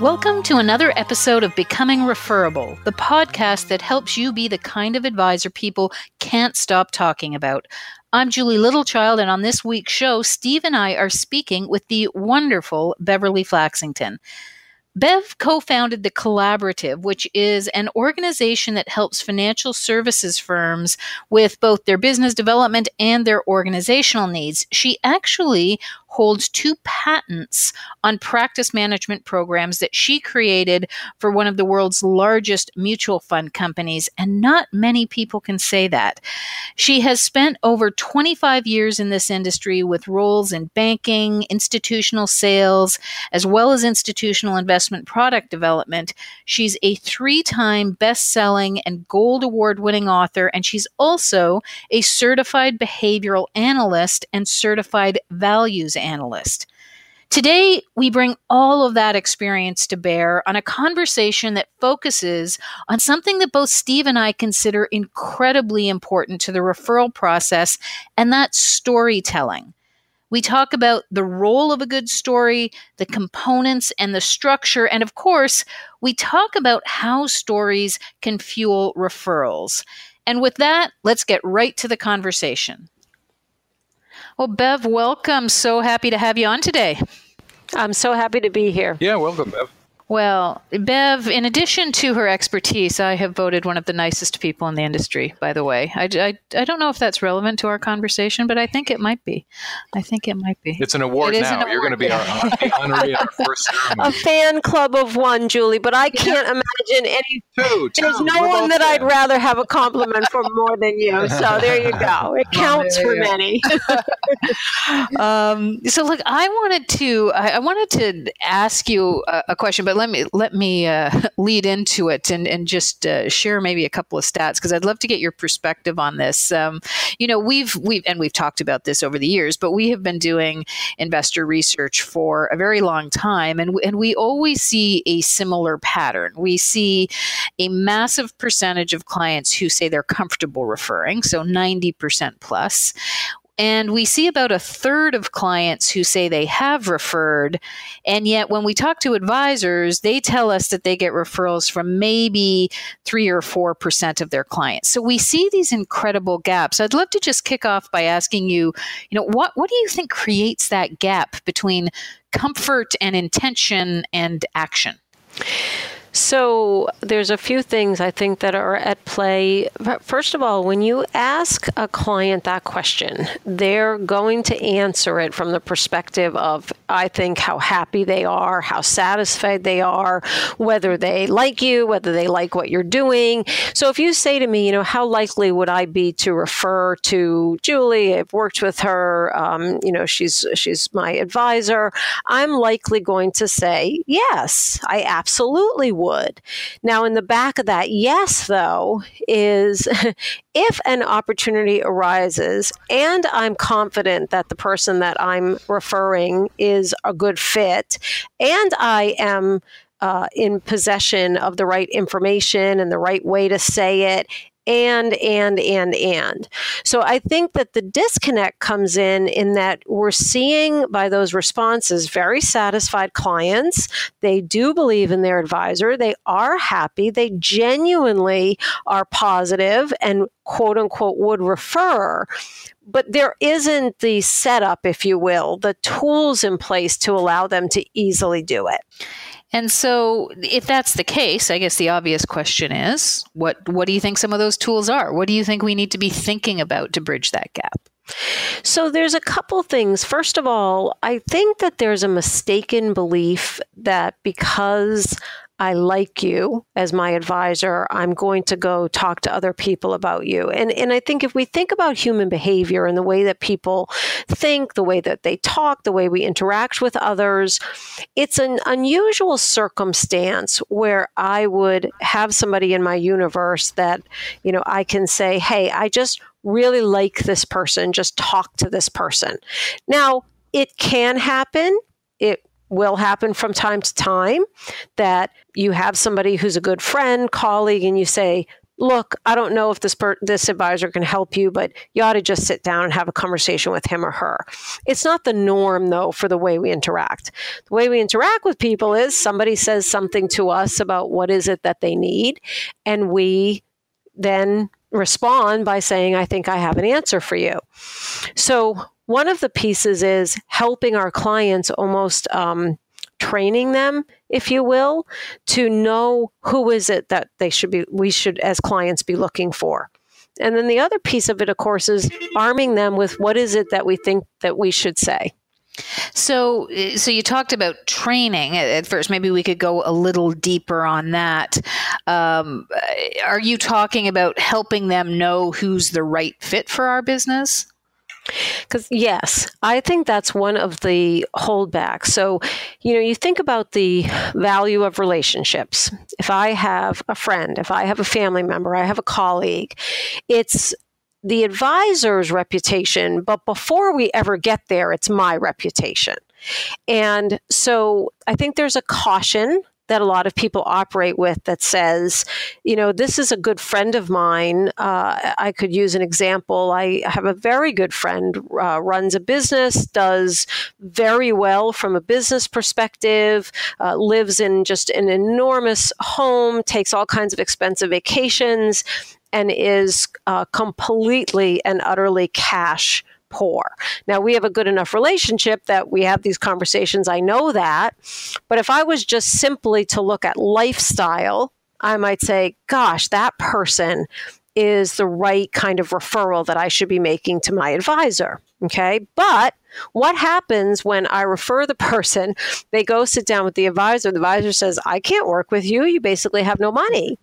Welcome to another episode of Becoming Referable, the podcast that helps you be the kind of advisor people can't stop talking about. I'm Julie Littlechild, and on this week's show, Steve and I are speaking with the wonderful Beverly Flaxington. Bev co founded The Collaborative, which is an organization that helps financial services firms with both their business development and their organizational needs. She actually holds two patents on practice management programs that she created for one of the world's largest mutual fund companies, and not many people can say that. She has spent over 25 years in this industry with roles in banking, institutional sales, as well as institutional investment product development. She's a three time best selling and gold award winning author, and she's also a certified behavioral analyst and certified values analyst. Today, we bring all of that experience to bear on a conversation that focuses on something that both Steve and I consider incredibly important to the referral process, and that's storytelling. We talk about the role of a good story, the components and the structure, and of course, we talk about how stories can fuel referrals. And with that, let's get right to the conversation. Well, Bev, welcome. So happy to have you on today. I'm so happy to be here. Yeah, welcome, Bev. Well, Bev, in addition to her expertise, I have voted one of the nicest people in the industry, by the way. I, I, I don't know if that's relevant to our conversation, but I think it might be. I think it might be. It's an award It is now. an You're going to be our honoree at our first A fan club of one, Julie, but I can't imagine any. Two, two. There's no one both that I'd rather have a compliment from more than you. So there you go. It counts for yeah. many. um, so look, I wanted to I, I wanted to ask you a, a question, but let me let me uh, lead into it and and just uh, share maybe a couple of stats because I'd love to get your perspective on this. Um, you know, we've we've and we've talked about this over the years, but we have been doing investor research for a very long time, and and we always see a similar pattern. We see a massive percentage of clients who say they're comfortable referring, so ninety percent plus. And we see about a third of clients who say they have referred. And yet, when we talk to advisors, they tell us that they get referrals from maybe three or 4% of their clients. So we see these incredible gaps. I'd love to just kick off by asking you, you know, what, what do you think creates that gap between comfort and intention and action? So there's a few things I think that are at play. First of all, when you ask a client that question, they're going to answer it from the perspective of, I think, how happy they are, how satisfied they are, whether they like you, whether they like what you're doing. So if you say to me, you know, how likely would I be to refer to Julie? I've worked with her. Um, you know, she's she's my advisor. I'm likely going to say yes. I absolutely would. Now, in the back of that yes, though, is if an opportunity arises and I'm confident that the person that I'm referring is a good fit and I am uh, in possession of the right information and the right way to say it and and and and. So i think that the disconnect comes in in that we're seeing by those responses very satisfied clients. They do believe in their advisor. They are happy. They genuinely are positive and quote unquote would refer. But there isn't the setup if you will the tools in place to allow them to easily do it And so, if that's the case, I guess the obvious question is, what what do you think some of those tools are? What do you think we need to be thinking about to bridge that gap? So there's a couple things. First of all, I think that there's a mistaken belief that because I like you as my advisor, I'm going to go talk to other people about you. And and I think if we think about human behavior and the way that people think, the way that they talk, the way we interact with others, it's an unusual circumstance where I would have somebody in my universe that, you know, I can say, "Hey, I just really like this person, just talk to this person." Now, it can happen. It will happen from time to time that you have somebody who's a good friend, colleague, and you say, look, I don't know if this per- this advisor can help you, but you ought to just sit down and have a conversation with him or her. It's not the norm though for the way we interact. The way we interact with people is somebody says something to us about what is it that they need and we then respond by saying I think I have an answer for you. So one of the pieces is helping our clients almost um, training them if you will to know who is it that they should be we should as clients be looking for and then the other piece of it of course is arming them with what is it that we think that we should say so, so you talked about training at first. Maybe we could go a little deeper on that. Um, are you talking about helping them know who's the right fit for our business? Because, yes, I think that's one of the holdbacks. So, you know, you think about the value of relationships. If I have a friend, if I have a family member, I have a colleague, it's the advisor's reputation, but before we ever get there, it's my reputation. And so I think there's a caution that a lot of people operate with that says, you know, this is a good friend of mine. Uh, I could use an example. I have a very good friend, uh, runs a business, does very well from a business perspective, uh, lives in just an enormous home, takes all kinds of expensive vacations, and is uh, completely and utterly cash poor. Now, we have a good enough relationship that we have these conversations. I know that. But if I was just simply to look at lifestyle, I might say, gosh, that person is the right kind of referral that I should be making to my advisor. Okay. But what happens when I refer the person? They go sit down with the advisor. The advisor says, I can't work with you. You basically have no money.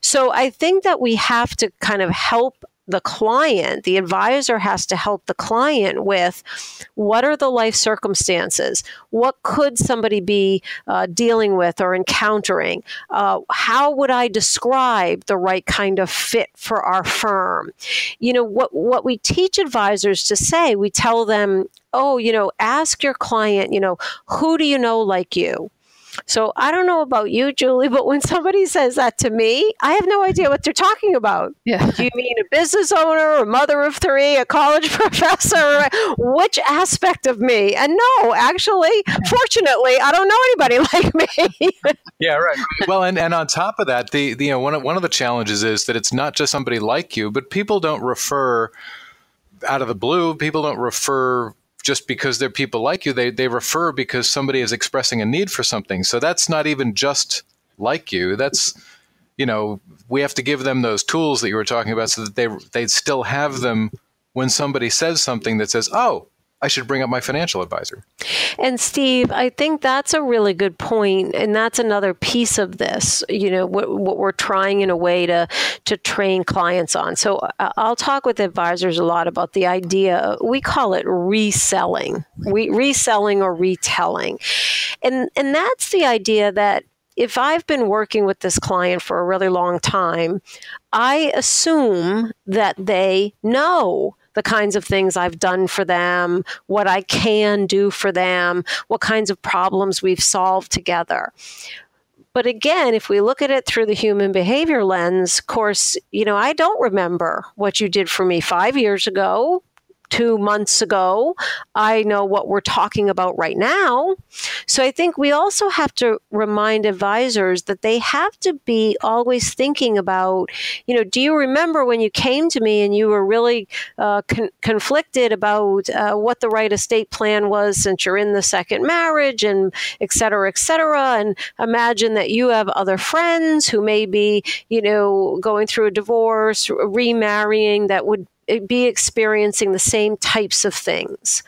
So I think that we have to kind of help the client, the advisor has to help the client with what are the life circumstances? What could somebody be uh, dealing with or encountering? Uh, how would I describe the right kind of fit for our firm? You know, what, what we teach advisors to say, we tell them, oh, you know, ask your client, you know, who do you know like you? So I don't know about you, Julie, but when somebody says that to me, I have no idea what they're talking about. Yeah. Do you mean a business owner, a mother of three, a college professor? Which aspect of me? And no, actually, fortunately, I don't know anybody like me. yeah, right. Well, and, and on top of that, the, the you know one of, one of the challenges is that it's not just somebody like you, but people don't refer out of the blue. People don't refer just because they're people like you. They they refer because somebody is expressing a need for something. So that's not even just like you. That's you know we have to give them those tools that you were talking about so that they they still have them when somebody says something that says, "Oh, I should bring up my financial advisor. And Steve, I think that's a really good point, and that's another piece of this. You know, what, what we're trying in a way to to train clients on. So uh, I'll talk with advisors a lot about the idea. We call it reselling, we, reselling or retelling, and and that's the idea that if I've been working with this client for a really long time, I assume that they know the kinds of things I've done for them, what I can do for them, what kinds of problems we've solved together. But again, if we look at it through the human behavior lens, of course, you know, I don't remember what you did for me five years ago, two months ago. I know what we're talking about right now. So I think we also have to remind advisors that they have to be always thinking about, you know, do you remember when you came to me and you were really uh, con- conflicted about uh, what the right estate plan was since you're in the second marriage and et cetera, et cetera? And imagine that you have other friends who may be, you know, going through a divorce, remarrying that would be experiencing the same types of things.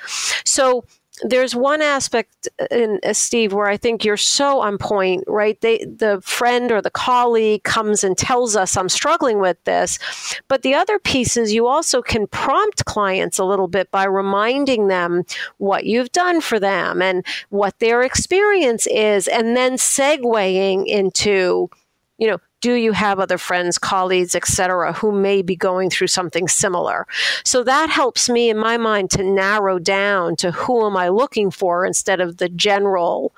So there's one aspect in uh, Steve where I think you're so on point, right? They, the friend or the colleague comes and tells us I'm struggling with this, but the other piece is you also can prompt clients a little bit by reminding them what you've done for them and what their experience is, and then segueing into, you know, do you have other friends, colleagues, etc., who may be going through something similar? So that helps me in my mind to narrow down to who am I looking for instead of the general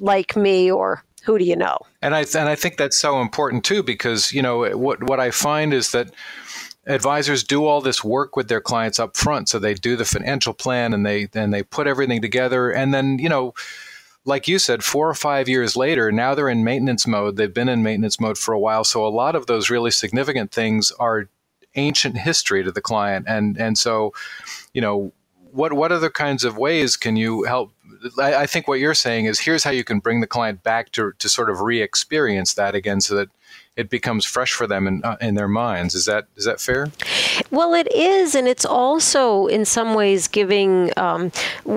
like me or who do you know? And I and I think that's so important too because you know what what I find is that advisors do all this work with their clients up front so they do the financial plan and they and they put everything together and then you know like you said 4 or 5 years later now they're in maintenance mode. They've been in maintenance mode for a while. So a lot of those really significant things are ancient history to the client. And and so you know what what other kinds of ways can you help? I, I, think what you're saying is here's how you can bring the client back to, to sort of re-experience that again so that it becomes fresh for them in, uh, in their minds. Is that is that fair? Well, it is, and it's also in some ways giving um,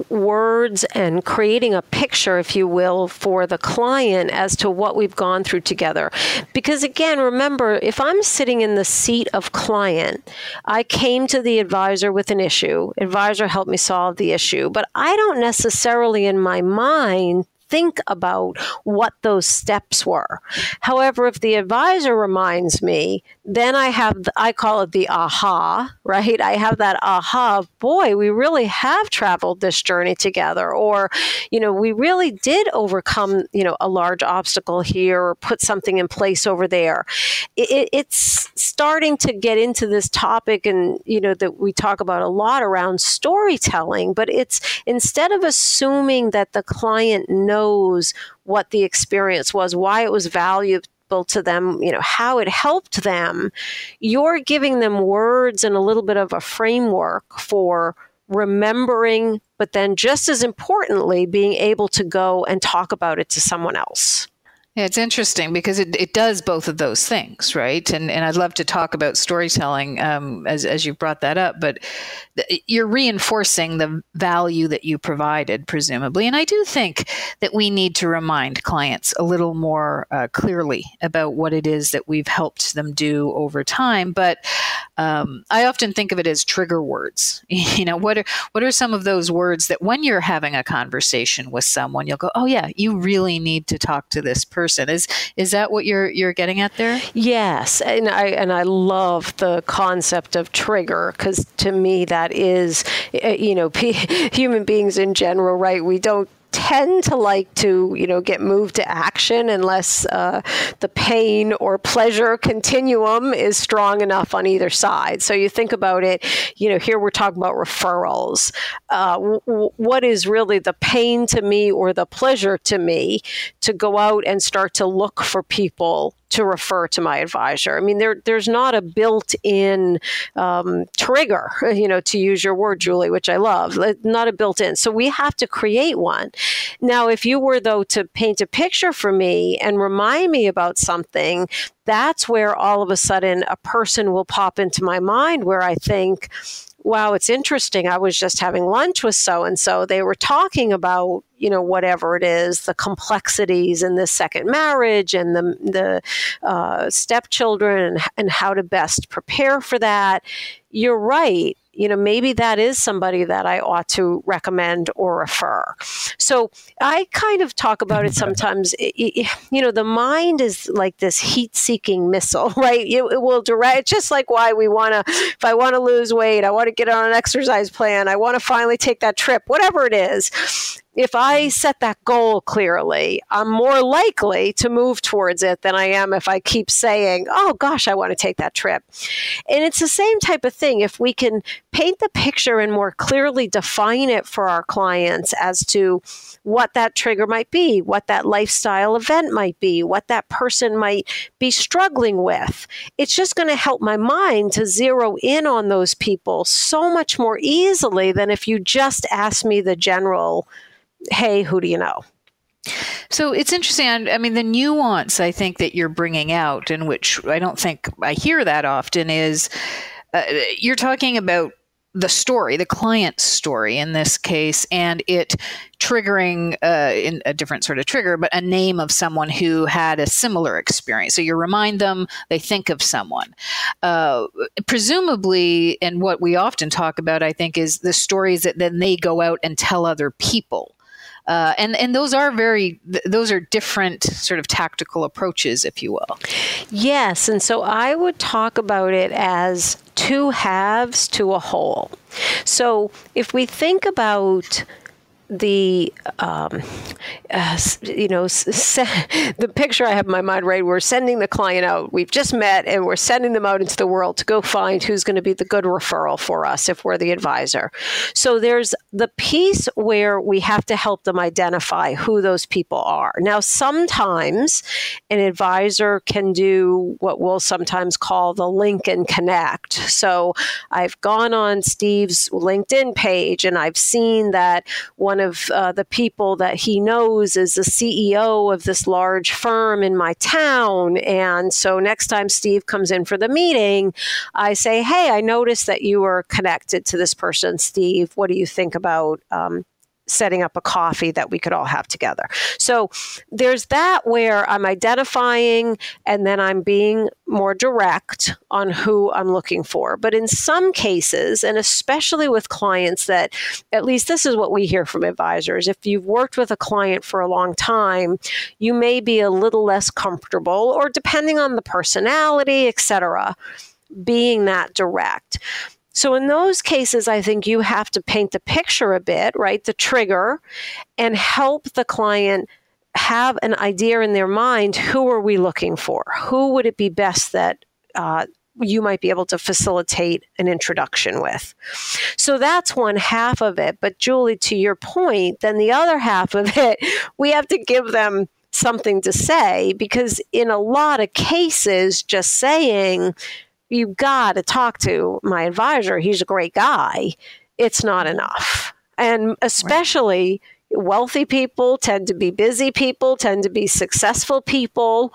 words and creating a picture, if you will, for the client as to what we've gone through together. Because again, remember, if I'm sitting in the seat of client, I came to the advisor with an issue. Advisor helped me solve the issue, but I don't necessarily in my mind think about what those steps were. However, if the advisor reminds me, then I have, I call it the aha, right? I have that aha, boy, we really have traveled this journey together. Or, you know, we really did overcome, you know, a large obstacle here or put something in place over there. It, it's starting to get into this topic and, you know, that we talk about a lot around storytelling, but it's instead of assuming that the client knows knows what the experience was, why it was valuable to them, you know, how it helped them, you're giving them words and a little bit of a framework for remembering, but then just as importantly, being able to go and talk about it to someone else. It's interesting because it, it does both of those things, right? And and I'd love to talk about storytelling um, as as you brought that up, but th- you're reinforcing the value that you provided, presumably. And I do think that we need to remind clients a little more uh, clearly about what it is that we've helped them do over time. But um, I often think of it as trigger words. you know, what are what are some of those words that when you're having a conversation with someone, you'll go, "Oh yeah, you really need to talk to this person." Person. Is is that what you're you're getting at there? Yes, and I and I love the concept of trigger because to me that is, eh, you know, human beings in general, right? We don't tend to like to, you know, get moved to action unless uh, the pain or pleasure continuum is strong enough on either side. So you think about it, you know, here we're talking about referrals. Uh, w- what is really the pain to me or the pleasure to me to go out and start to look for people to refer to my advisor. I mean, there there's not a built-in um, trigger, you know, to use your word, Julie, which I love. Not a built-in. So we have to create one. Now, if you were though to paint a picture for me and remind me about something, that's where all of a sudden a person will pop into my mind where I think wow, it's interesting. I was just having lunch with so and so. They were talking about, you know, whatever it is, the complexities in this second marriage and the the uh, stepchildren and, and how to best prepare for that. You're right you know, maybe that is somebody that I ought to recommend or refer. So I kind of talk about it sometimes. you know, the mind is like this heat seeking missile, right? It, it will direct, it's just like why we want to, if I want to lose weight, I want to get on an exercise plan, I want to finally take that trip, whatever it is if I set that goal clearly, I'm more likely to move towards it than I am if I keep saying, oh gosh, I want to take that trip. And it's the same type of thing. If we can paint the picture and more clearly define it for our clients as to what that trigger might be, what that lifestyle event might be, what that person might be struggling with, it's just going to help my mind to zero in on those people so much more easily than if you just ask me the general hey, who do you know? So it's interesting. I mean, the nuance I think that you're bringing out, in which I don't think I hear that often, is uh, you're talking about the story, the client's story in this case, and it triggering uh, in a different sort of trigger, but a name of someone who had a similar experience. So you remind them, they think of someone. Uh, presumably, and what we often talk about, I think, is the stories that then they go out and tell other people. Uh, and and those are very th- those are different sort of tactical approaches, if you will. Yes, and so I would talk about it as two halves to a whole. So if we think about the um, uh, you know se- the picture I have in my mind right we're sending the client out we've just met and we're sending them out into the world to go find who's going to be the good referral for us if we're the advisor so there's the piece where we have to help them identify who those people are now sometimes an advisor can do what we'll sometimes call the link and connect so I've gone on Steve's LinkedIn page and I've seen that one of uh, the people that he knows is the CEO of this large firm in my town. And so next time Steve comes in for the meeting, I say, Hey, I noticed that you were connected to this person, Steve. What do you think about um, setting up a coffee that we could all have together. So there's that where I'm identifying and then I'm being more direct on who I'm looking for. But in some cases, and especially with clients that, at least this is what we hear from advisors, if you've worked with a client for a long time, you may be a little less comfortable, or depending on the personality, etc., being that direct. So, in those cases, I think you have to paint the picture a bit, right? The trigger, and help the client have an idea in their mind who are we looking for? Who would it be best that uh, you might be able to facilitate an introduction with. So that's one half of it. But Julie, to your point, then the other half of it, we have to give them something to say because in a lot of cases, just saying, you got to talk to my advisor. He's a great guy. It's not mm-hmm. enough. And especially right. wealthy people tend to be busy people, tend to be successful people,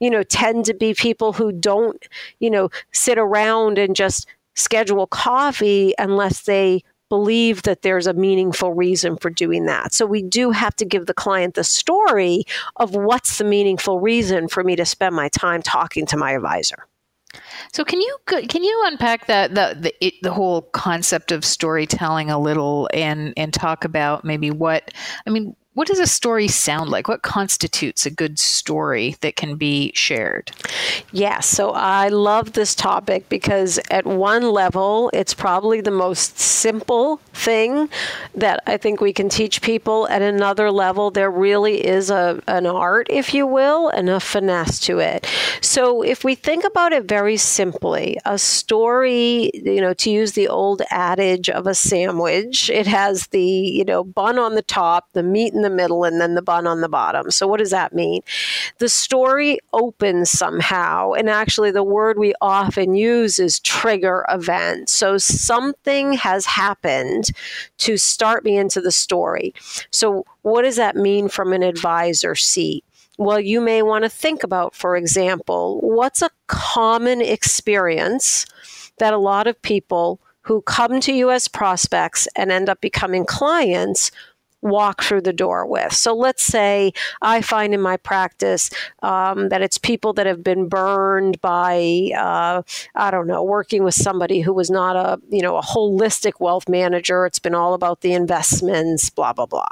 you know, tend to be people who don't, you know, sit around and just schedule coffee unless they believe that there's a meaningful reason for doing that. So we do have to give the client the story of what's the meaningful reason for me to spend my time talking to my advisor. So can you can you unpack that the the, it, the whole concept of storytelling a little and and talk about maybe what I mean what does a story sound like? What constitutes a good story that can be shared? Yes, so I love this topic because at one level, it's probably the most simple thing that I think we can teach people. At another level, there really is a, an art, if you will, and a finesse to it. So if we think about it very simply, a story, you know, to use the old adage of a sandwich, it has the, you know, bun on the top, the meat in the the middle and then the bun on the bottom. So, what does that mean? The story opens somehow, and actually, the word we often use is trigger event. So, something has happened to start me into the story. So, what does that mean from an advisor seat? Well, you may want to think about, for example, what's a common experience that a lot of people who come to you as prospects and end up becoming clients walk through the door with. So let's say I find in my practice um, that it's people that have been burned by, uh, I don't know, working with somebody who was not a, you know, a holistic wealth manager. It's been all about the investments, blah, blah, blah.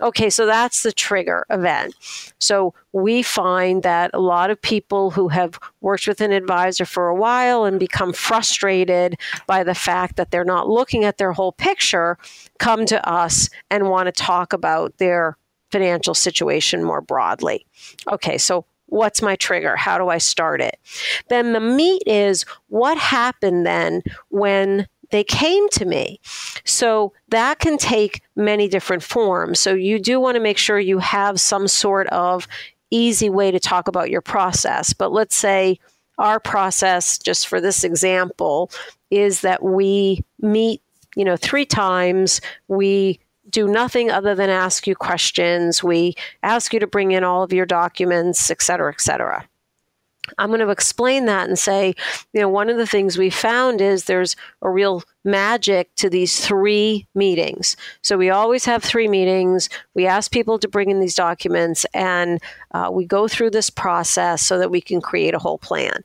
Okay, so that's the trigger event. So we find that a lot of people who have worked with an advisor for a while and become frustrated by the fact that they're not looking at their whole picture come to us and want to talk about their financial situation more broadly. Okay, so what's my trigger? How do I start it? Then the meat is what happened then when they came to me. So that can take many different forms. So you do want to make sure you have some sort of easy way to talk about your process. But let's say our process, just for this example, is that we meet, you know, three times. We do nothing other than ask you questions. We ask you to bring in all of your documents, et cetera, et cetera. I'm going to explain that and say, you know, one of the things we found is there's a real magic to these three meetings. So we always have three meetings. We ask people to bring in these documents and uh, we go through this process so that we can create a whole plan.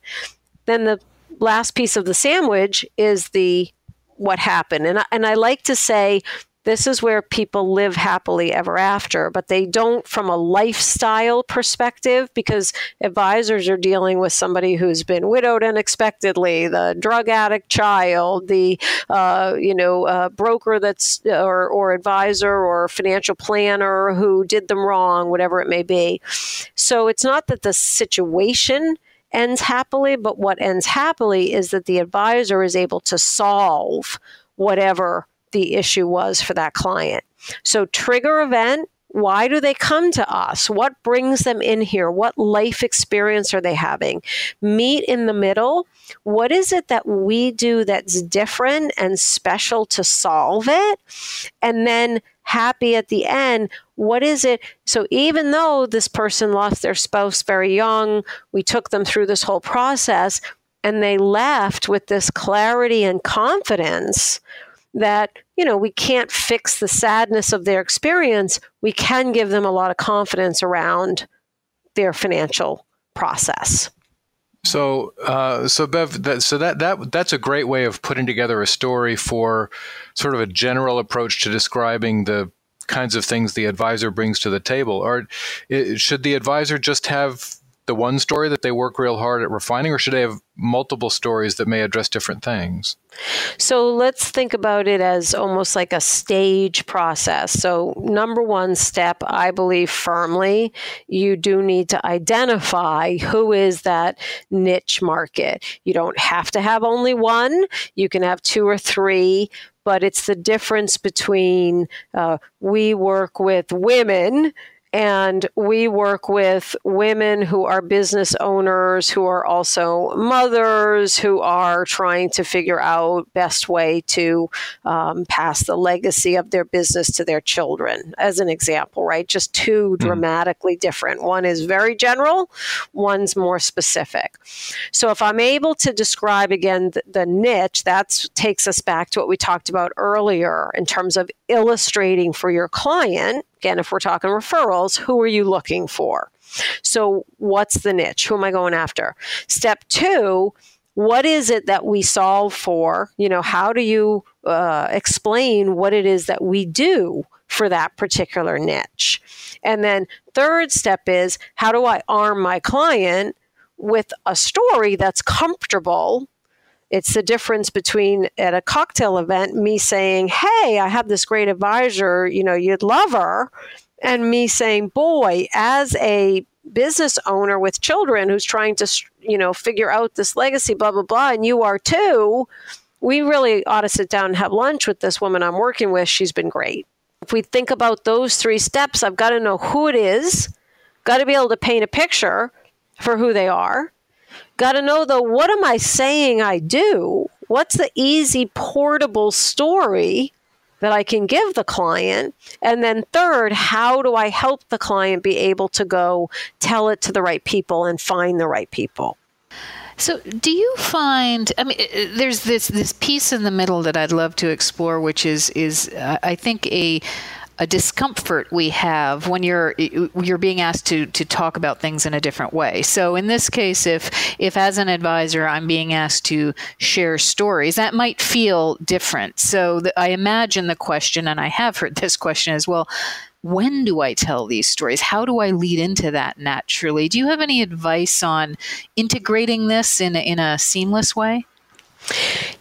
Then the last piece of the sandwich is the what happened. And I, and I like to say this is where people live happily ever after, but they don't from a lifestyle perspective because advisors are dealing with somebody who's been widowed unexpectedly, the drug addict child, the uh, you know uh, broker that's or or advisor or financial planner who did them wrong, whatever it may be. So it's not that the situation ends happily, but what ends happily is that the advisor is able to solve whatever the issue was for that client. So, trigger event why do they come to us? What brings them in here? What life experience are they having? Meat in the middle. What is it that we do that's different and special to solve it? And then happy at the end. What is it? So, even though this person lost their spouse very young, we took them through this whole process and they left with this clarity and confidence that you know we can't fix the sadness of their experience we can give them a lot of confidence around their financial process. So uh, so bev that, so that that that's a great way of putting together a story for sort of a general approach to describing the kinds of things the advisor brings to the table. Or should the advisor just have the one story that they work real hard at refining, or should they have multiple stories that may address different things? So let's think about it as almost like a stage process. So, number one step, I believe firmly, you do need to identify who is that niche market. You don't have to have only one, you can have two or three, but it's the difference between uh, we work with women and we work with women who are business owners, who are also mothers, who are trying to figure out best way to um, pass the legacy of their business to their children, as an example, right? Just two mm dramatically different. One is very general, one's more specific. So if I'm able to describe again the, the niche, that takes us back to what we talked about earlier in terms of illustrating for your client again, if we're talking referrals, who are you looking for? So, what's the niche? Who am I going after? Step two, what is it that we solve for? You know, how do you uh, explain what it is that we do for that particular niche? And then, third step is how do I arm my client with a story that's comfortable it's the difference between at a cocktail event, me saying, Hey, I have this great advisor, you know, you'd love her. And me saying, Boy, as a business owner with children who's trying to, you know, figure out this legacy, blah, blah, blah, and you are too, we really ought to sit down and have lunch with this woman I'm working with. She's been great. If we think about those three steps, I've got to know who it is, got to be able to paint a picture for who they are, Got to know though, what am I saying I do? What's the easy, portable story that I can give the client? And then, third, how do I help the client be able to go tell it to the right people and find the right people? So, do you find? I mean, there's this this piece in the middle that I'd love to explore, which is is uh, I think a a discomfort we have when you're you're being asked to to talk about things in a different way. So in this case, if if as an advisor I'm being asked to share stories, that might feel different. So the, I imagine the question, and I have heard this question as well. When do I tell these stories? How do I lead into that naturally? Do you have any advice on integrating this in in a seamless way?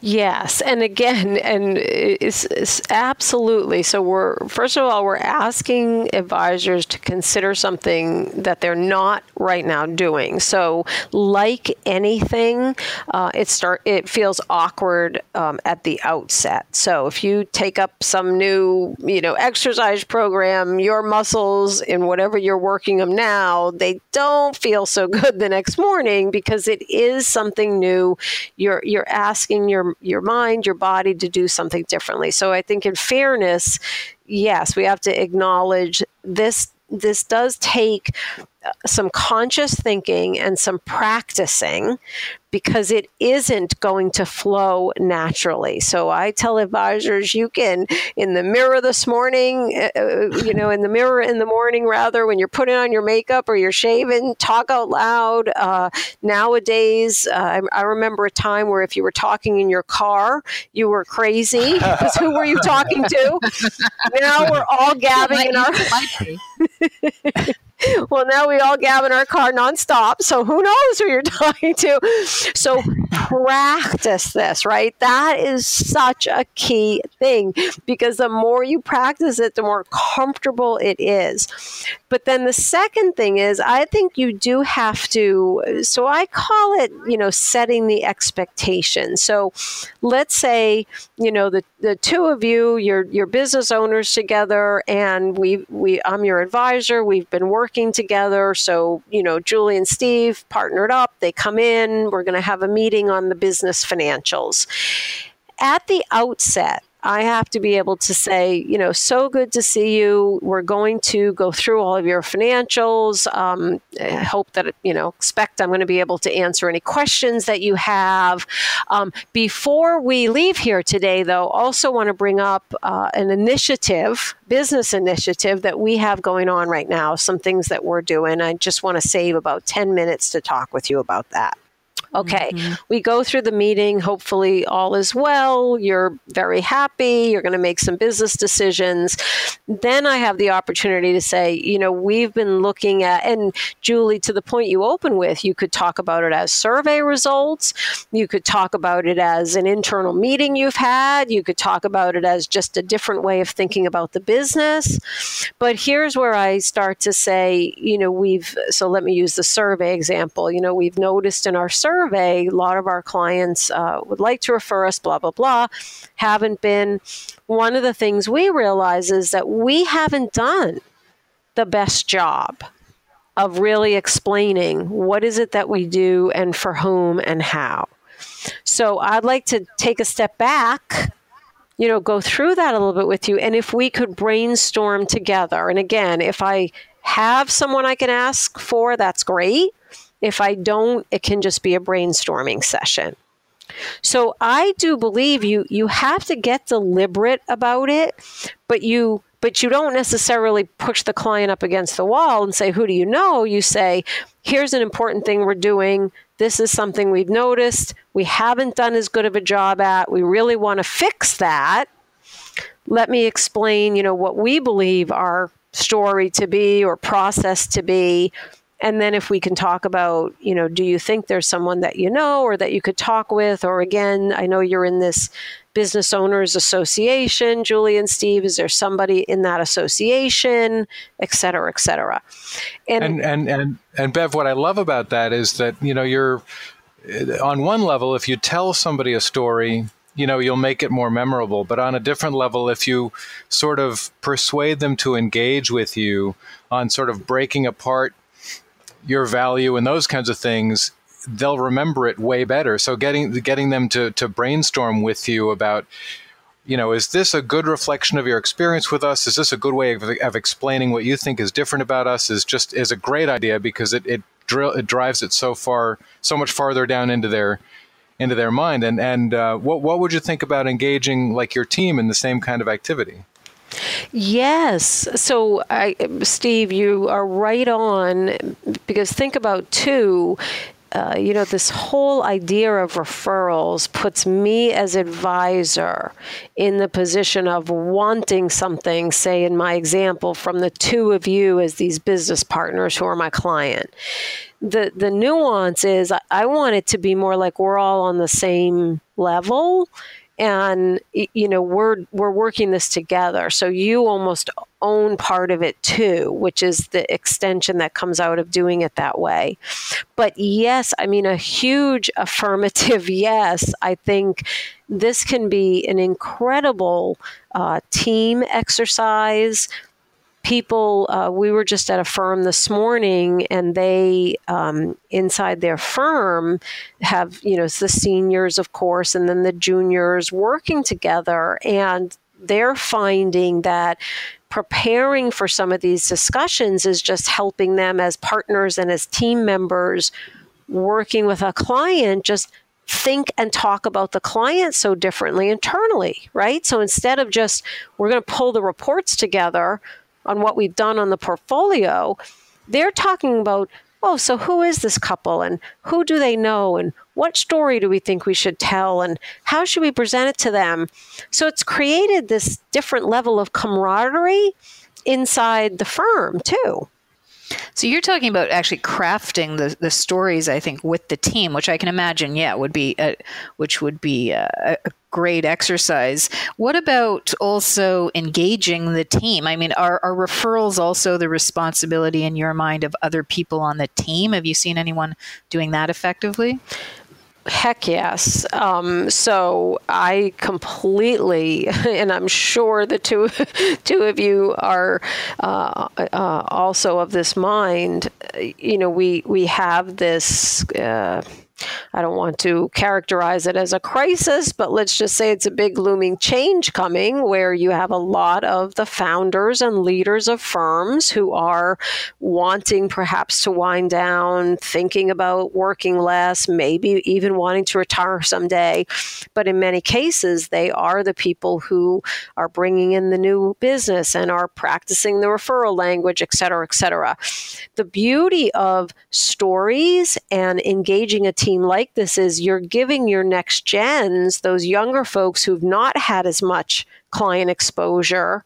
Yes, and again, and it's, it's, absolutely. So we're first of all we're asking advisors to consider something that they're not right now doing. So, like anything, uh, it start it feels awkward um, at the outset. So if you take up some new you know exercise program, your muscles in whatever you're working them now, they don't feel so good the next morning because it is something new. You're you're asking your your mind, your body to do something differently. So I think in fairness, yes, we have to acknowledge this this does take uh, some conscious thinking and some practicing because it isn't going to flow naturally. So I tell advisors you can, in the mirror this morning, uh, uh, you know, in the mirror in the morning, rather, when you're putting on your makeup or you're shaving, talk out loud. Uh, nowadays, uh, I, I, remember a time where if you were talking in your car, you were crazy because who were you talking to? now we're all gabbing in our. well, now we all gab in our car nonstop. So who knows who you're talking to? So practice this, right? That is such a key thing because the more you practice it, the more comfortable it is. But then the second thing is, I think you do have to, so I call it, you know, setting the expectation. So let's say, you know, the, the two of you, you're, you're business owners together, and we, we, I'm your advisor. We've been working together. So, you know, Julie and Steve partnered up. They come in. We're going to have a meeting on the business financials. At the outset, I have to be able to say, you know, so good to see you. We're going to go through all of your financials. Um, I hope that, you know, expect I'm going to be able to answer any questions that you have. Um, before we leave here today, though, also want to bring up uh, an initiative, business initiative that we have going on right now, some things that we're doing. I just want to save about 10 minutes to talk with you about that. Okay, mm-hmm. we go through the meeting. Hopefully, all is well. You're very happy. You're going to make some business decisions. Then I have the opportunity to say, you know, we've been looking at, and Julie, to the point you open with, you could talk about it as survey results. You could talk about it as an internal meeting you've had. You could talk about it as just a different way of thinking about the business. But here's where I start to say, you know, we've, so let me use the survey example. You know, we've noticed in our survey, survey, a lot of our clients uh, would like to refer us, blah, blah, blah, haven't been. One of the things we realize is that we haven't done the best job of really explaining what is it that we do and for whom and how. So I'd like to take a step back, you know, go through that a little bit with you. And if we could brainstorm together, and again, if I have someone I can ask for, that's great. If I don't, it can just be a brainstorming session. So I do believe you you have to get deliberate about it, but you but you don't necessarily push the client up against the wall and say, Who do you know? You say, Here's an important thing we're doing. This is something we've noticed. We haven't done as good of a job at. We really want to fix that. Let me explain, you know, what we believe our story to be or process to be and then if we can talk about, you know, do you think there's someone that you know or that you could talk with? Or again, I know you're in this business owners association, Julie and Steve. Is there somebody in that association, et cetera, et cetera? And and and and, and Bev, what I love about that is that you know you're uh, on one level, if you tell somebody a story you know you'll make it more memorable but on a different level if you sort of persuade them to engage with you on sort of breaking apart your value and those kinds of things, they'll remember it way better. So getting getting them to to brainstorm with you about you know, is this a good reflection of your experience with us? Is this a good way of, of explaining what you think is different about us? Is just is a great idea because it it, drill, it drives it so far, so much farther down into their into their mind. And and uh, what what would you think about engaging like your team in the same kind of activity? Yes. So, I, Steve, you are right on because think about two. Uh, you know, this whole idea of referrals puts me as advisor in the position of wanting something, say, in my example, from the two of you as these business partners who are my client. The, the nuance is I, I want it to be more like we're all on the same level and you know we're we're working this together. So you almost own part of it too which is the extension that comes out of doing it that way. But yes i mean a huge affirmative yes. I think this can be an incredible uh, team exercise people uh, we were just at a firm this morning and they um, inside their firm have you know the seniors of course and then the juniors working together and they're finding that preparing for some of these discussions is just helping them as partners and as team members working with a client just think and talk about the client so differently internally, right? So instead of just we're going to pull the reports together on what we've done on the portfolio, they're talking about, oh, so who is this couple and who do they know and what story do we think we should tell and how should we present it to them? So it's created this different level of camaraderie inside the firm too. So you're talking about actually crafting the, the stories, I think, with the team, which I can imagine, yeah, would be a, which would be a, a great exercise. What about also engaging the team? I mean, are, are referrals also the responsibility in your mind of other people on the team? Have you seen anyone doing that effectively? Heck yes. Um, so I completely, and I'm sure the two two of you are uh, uh, also of this mind. You know, we we have this. Uh, I don't want to characterize it as a crisis, but let's just say it's a big looming change coming where you have a lot of the founders and leaders of firms who are wanting perhaps to wind down, thinking about working less, maybe even wanting to retire someday. But in many cases, they are the people who are bringing in the new business and are practicing the referral language, et cetera, et cetera. The beauty of stories and engaging a team like this is you're giving your next gens, those younger folks who've not had as much client exposure,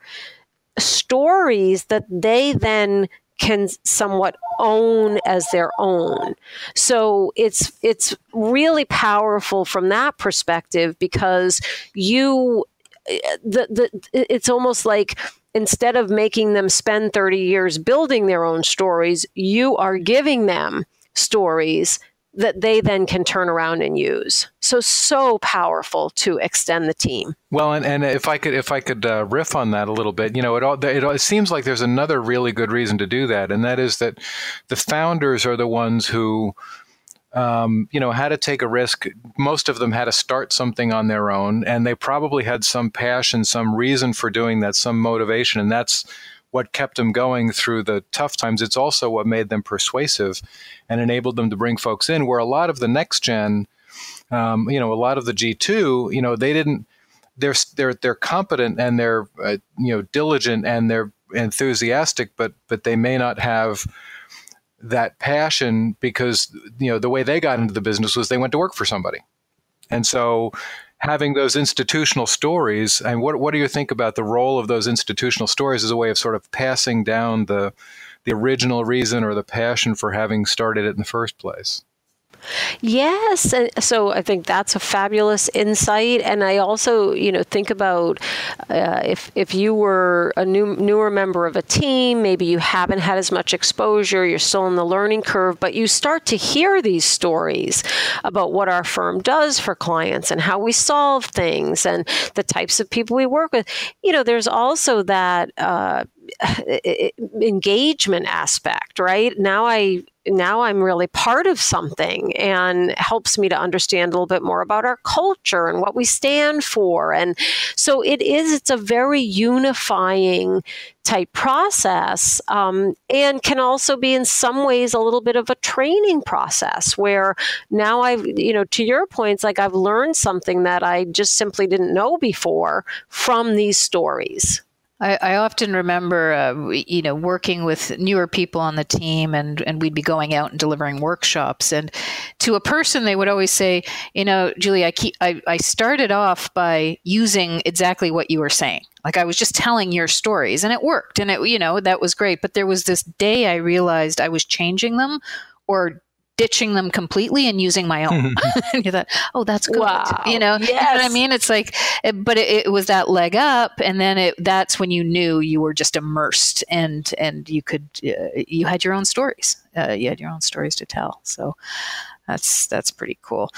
stories that they then can somewhat own as their own. So it's it's really powerful from that perspective because you the, the it's almost like instead of making them spend 30 years building their own stories, you are giving them stories that they then can turn around and use. So so powerful to extend the team. Well, and, and if I could if I could uh, riff on that a little bit, you know, it, all, it it seems like there's another really good reason to do that, and that is that the founders are the ones who. Um, you know, had to take a risk. Most of them had to start something on their own, and they probably had some passion, some reason for doing that, some motivation, and that's what kept them going through the tough times. It's also what made them persuasive and enabled them to bring folks in. Where a lot of the next gen, um, you know, a lot of the G two, you know, they didn't. They're they're they're competent and they're uh, you know diligent and they're enthusiastic, but but they may not have that passion because you know the way they got into the business was they went to work for somebody, and so having those institutional stories and what what do you think about the role of those institutional stories as a way of sort of passing down the the original reason or the passion for having started it in the first place Yes, and so I think that's a fabulous insight, and I also, you know, think about uh, if if you were a new newer member of a team, maybe you haven't had as much exposure, you're still in the learning curve, but you start to hear these stories about what our firm does for clients and how we solve things and the types of people we work with. You know, there's also that. Uh, engagement aspect right now i now i'm really part of something and helps me to understand a little bit more about our culture and what we stand for. And so it is it's a very unifying type process um, and can also be in some ways a little bit of a training process where now i've you know to your points like i've learned something that i just simply didn't know before from these stories I, I, often remember, uh, you know, working with newer people on the team, and and we'd be going out and delivering workshops. And to a person, they would always say, you know, Julie, I keep, I, I started off by using exactly what you were saying. Like I was just telling your stories, and it worked, and it, you know, that was great. But there was this day I realized I was changing them or ditching them completely and using my own. and you thought, oh, that's good. Wow. You know, yes. you know what I mean? It's like, it, but it, it, was that leg up, and then it, that's when you knew you were just immersed, and and you could uh, you had your own stories. Uh, you had your own stories to tell. So that's that's pretty cool.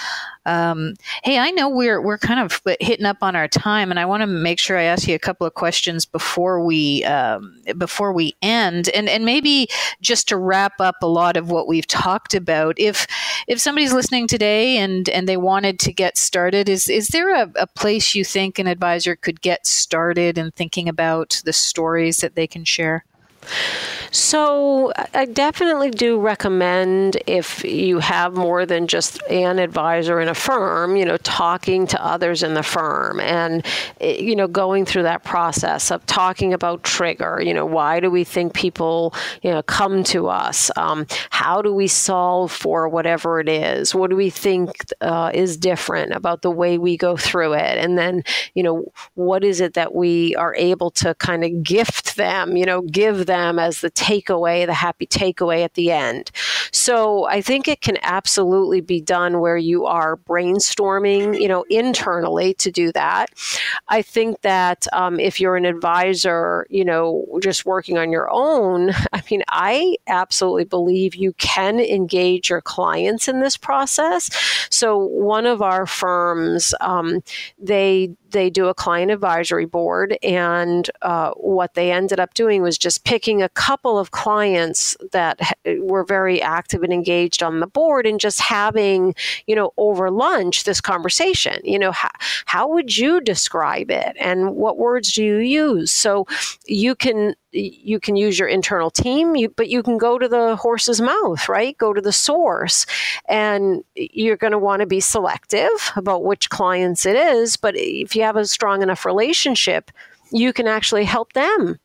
Um, hey, I know we're we're kind of hitting up on our time, and I want to make sure I ask you a couple of questions before we um, before we end, and and maybe just to wrap up a lot of what we've talked about. If if somebody's listening today and and they wanted to get started, is is there a, a place you think an advisor could get started in thinking about the stories that they can share? So I definitely do recommend if you have more than just an advisor in a firm, you know, talking to others in the firm and, eh, you know, going through that process of talking about trigger, you know, why do we think people, you know, come to us? Um, how do we solve for whatever it is? What do we think uh, is different about the way we go through it? And then, you know, what is it that we are able to kind of gift them, you know, give them as the takeaway, the happy takeaway at the end. So I think it can absolutely be done where you are brainstorming, you know, internally to do that. I think that um, if you're an advisor, you know, just working on your own, I mean, I absolutely believe you can engage your clients in this process. So one of our firms, um, they they do a client advisory board, and uh, what they ended up doing was just picking a couple of clients that were very active and engaged on the board, and just having, you know, over lunch this conversation. You know, how, how would you describe it, and what words do you use? So you can you can use your internal team, you, but you can go to the horse's mouth, right? Go to the source. And you're going to want to be selective about which clients it is. But if you have a strong enough relationship, you can actually help them,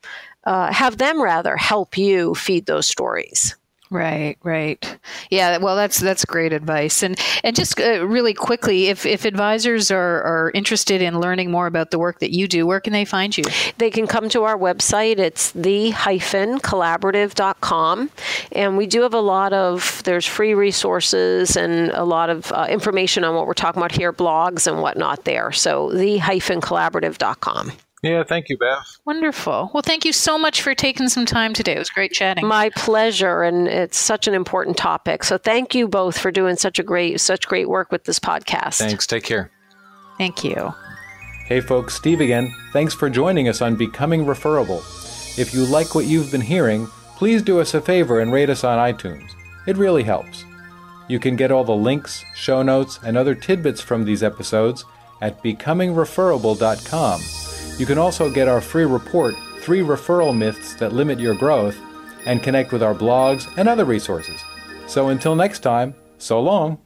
uh, have them rather help you feed those stories. Right, right. Yeah, well that's that's great advice. And and just uh, really quickly if if advisors are are interested in learning more about the work that you do, where can they find you? They can come to our website. It's the-collaborative.com and we do have a lot of there's free resources and a lot of uh, information on what we're talking about here, blogs and whatnot there. So the-collaborative.com. Yeah, thank you, Beth. Wonderful. Well, thank you so much for taking some time today. It was great chatting. My pleasure, and it's such an important topic. So thank you both for doing such a great such great work with this podcast. Thanks. Take care. Thank you. Hey folks, Steve again. Thanks for joining us on Becoming Referable. If you like what you've been hearing, please do us a favor and rate us on iTunes. It really helps. You can get all the links, show notes, and other tidbits from these episodes at becomingreferable.com. You can also get our free report, Three Referral Myths That Limit Your Growth, and connect with our blogs and other resources. So until next time, so long.